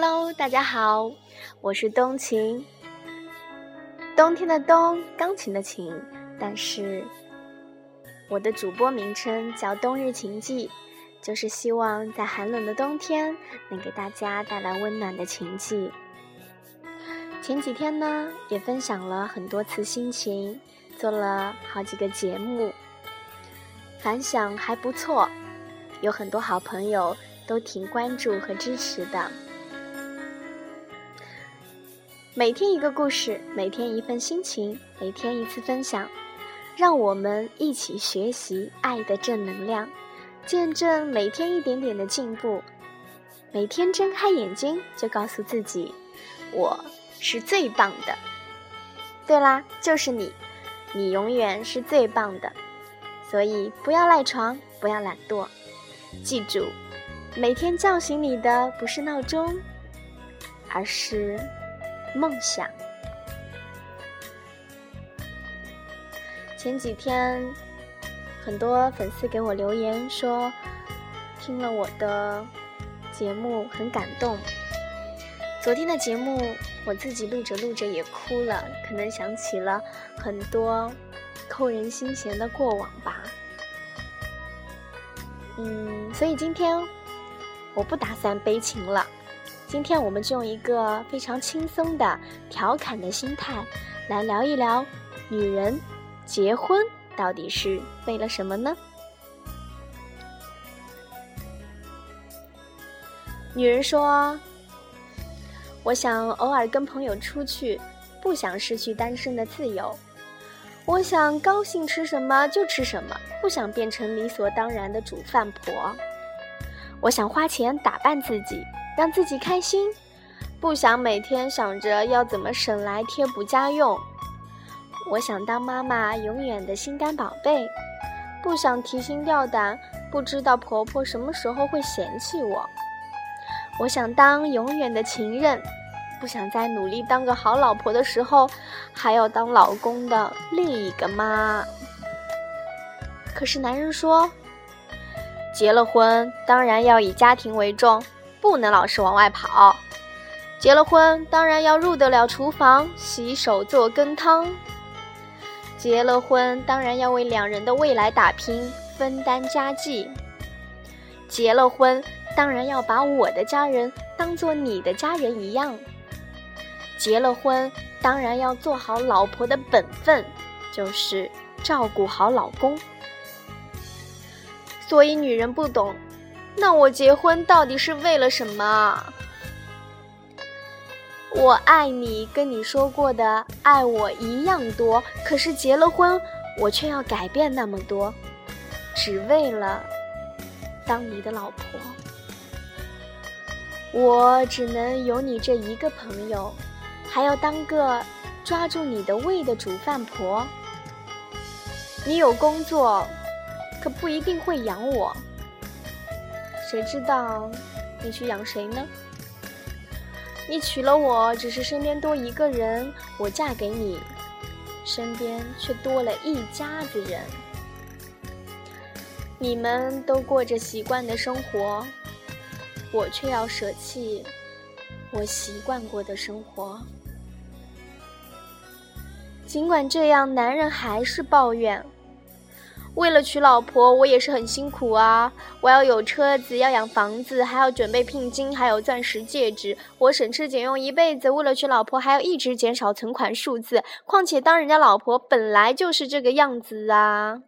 Hello，大家好，我是冬晴。冬天的冬，钢琴的琴，但是我的主播名称叫冬日琴记，就是希望在寒冷的冬天能给大家带来温暖的琴技。前几天呢，也分享了很多次心情，做了好几个节目，反响还不错，有很多好朋友都挺关注和支持的。每天一个故事，每天一份心情，每天一次分享，让我们一起学习爱的正能量，见证每天一点点的进步。每天睁开眼睛就告诉自己，我是最棒的。对啦，就是你，你永远是最棒的。所以不要赖床，不要懒惰，记住，每天叫醒你的不是闹钟，而是。梦想。前几天，很多粉丝给我留言说，听了我的节目很感动。昨天的节目，我自己录着录着也哭了，可能想起了很多扣人心弦的过往吧。嗯，所以今天我不打算悲情了。今天我们就用一个非常轻松的、调侃的心态，来聊一聊女人结婚到底是为了什么呢？女人说：“我想偶尔跟朋友出去，不想失去单身的自由。我想高兴吃什么就吃什么，不想变成理所当然的煮饭婆。我想花钱打扮自己。”让自己开心，不想每天想着要怎么省来贴补家用。我想当妈妈永远的心肝宝贝，不想提心吊胆，不知道婆婆什么时候会嫌弃我。我想当永远的情人，不想在努力当个好老婆的时候，还要当老公的另一个妈。可是男人说，结了婚当然要以家庭为重。不能老是往外跑，结了婚当然要入得了厨房，洗手做羹汤。结了婚当然要为两人的未来打拼，分担家计。结了婚当然要把我的家人当做你的家人一样。结了婚当然要做好老婆的本分，就是照顾好老公。所以女人不懂。那我结婚到底是为了什么？我爱你，跟你说过的爱我一样多，可是结了婚，我却要改变那么多，只为了当你的老婆。我只能有你这一个朋友，还要当个抓住你的胃的煮饭婆。你有工作，可不一定会养我。谁知道你去养谁呢？你娶了我，只是身边多一个人；我嫁给你，身边却多了一家子人。你们都过着习惯的生活，我却要舍弃我习惯过的生活。尽管这样，男人还是抱怨。为了娶老婆，我也是很辛苦啊！我要有车子，要养房子，还要准备聘金，还有钻石戒指。我省吃俭用一辈子，为了娶老婆，还要一直减少存款数字。况且当人家老婆本来就是这个样子啊！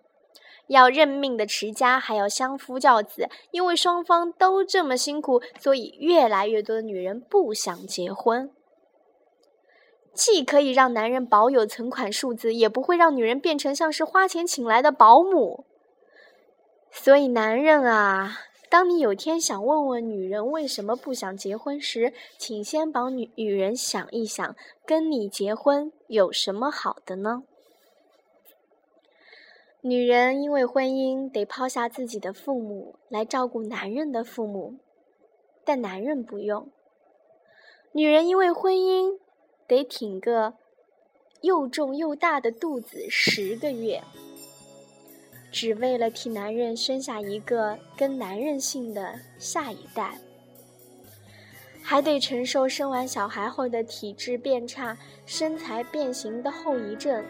要认命的持家，还要相夫教子。因为双方都这么辛苦，所以越来越多的女人不想结婚。既可以让男人保有存款数字，也不会让女人变成像是花钱请来的保姆。所以，男人啊，当你有天想问问女人为什么不想结婚时，请先帮女女人想一想，跟你结婚有什么好的呢？女人因为婚姻得抛下自己的父母来照顾男人的父母，但男人不用。女人因为婚姻。得挺个又重又大的肚子十个月，只为了替男人生下一个跟男人姓的下一代。还得承受生完小孩后的体质变差、身材变形的后遗症。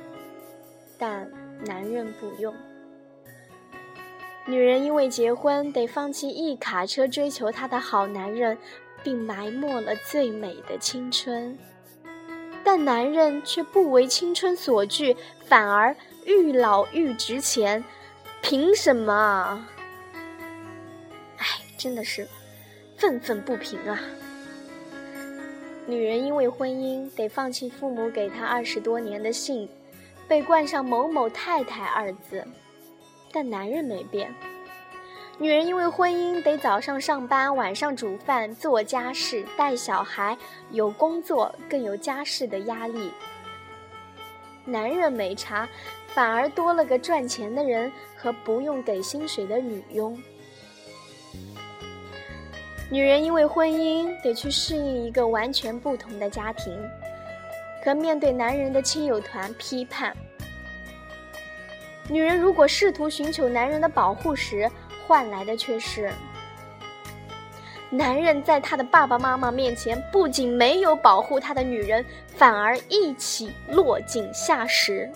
但男人不用。女人因为结婚得放弃一卡车追求她的好男人，并埋没了最美的青春。但男人却不为青春所惧，反而愈老愈值钱。凭什么？哎，真的是愤愤不平啊！女人因为婚姻得放弃父母给她二十多年的姓，被冠上“某某太太”二字。但男人没变，女人因为婚姻得早上上班，晚上煮饭、做家事、带小孩，有工作更有家事的压力。男人没差，反而多了个赚钱的人和不用给薪水的女佣。女人因为婚姻得去适应一个完全不同的家庭，可面对男人的亲友团批判。女人如果试图寻求男人的保护时，换来的却是男人在他的爸爸妈妈面前不仅没有保护他的女人，反而一起落井下石。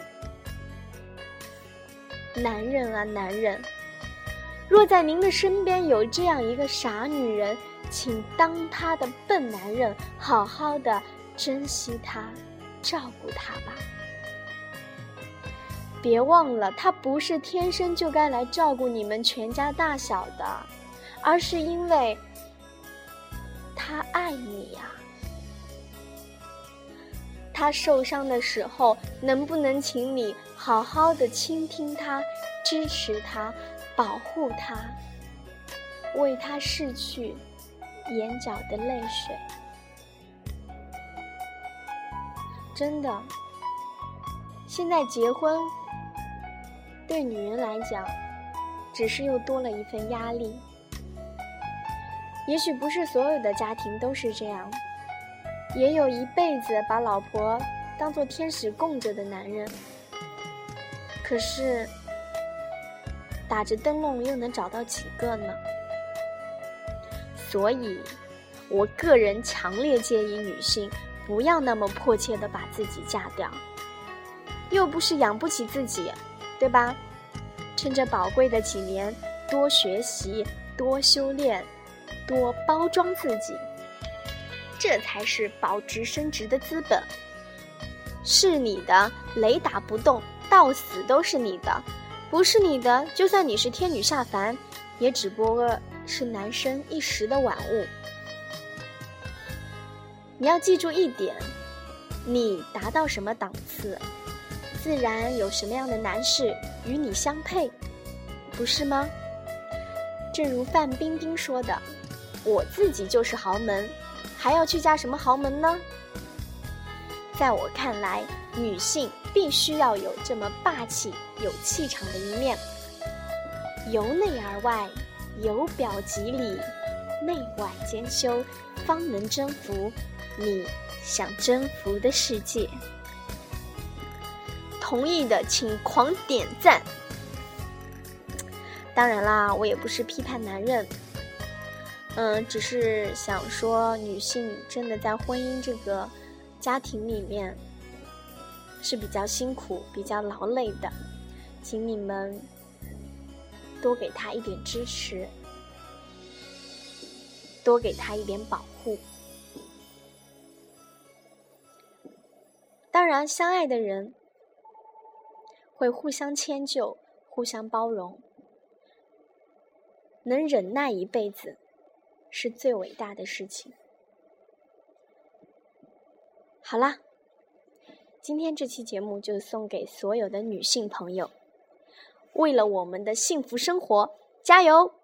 男人啊，男人，若在您的身边有这样一个傻女人，请当他的笨男人，好好的珍惜她，照顾她吧。别忘了，他不是天生就该来照顾你们全家大小的，而是因为他爱你呀。他受伤的时候，能不能请你好好的倾听他，支持他，保护他，为他拭去眼角的泪水？真的，现在结婚。对女人来讲，只是又多了一份压力。也许不是所有的家庭都是这样，也有一辈子把老婆当做天使供着的男人。可是，打着灯笼又能找到几个呢？所以，我个人强烈建议女性不要那么迫切的把自己嫁掉，又不是养不起自己。对吧？趁着宝贵的几年，多学习，多修炼，多包装自己，这才是保值升值的资本。是你的，雷打不动，到死都是你的；不是你的，就算你是天女下凡，也只不过是男生一时的玩物。你要记住一点：你达到什么档次？自然有什么样的男士与你相配，不是吗？正如范冰冰说的：“我自己就是豪门，还要去嫁什么豪门呢？”在我看来，女性必须要有这么霸气、有气场的一面，由内而外，由表及里，内外兼修，方能征服你想征服的世界。同意的请狂点赞。当然啦，我也不是批判男人，嗯，只是想说，女性真的在婚姻这个家庭里面是比较辛苦、比较劳累的，请你们多给她一点支持，多给她一点保护。当然，相爱的人。会互相迁就，互相包容，能忍耐一辈子，是最伟大的事情。好啦，今天这期节目就送给所有的女性朋友，为了我们的幸福生活，加油！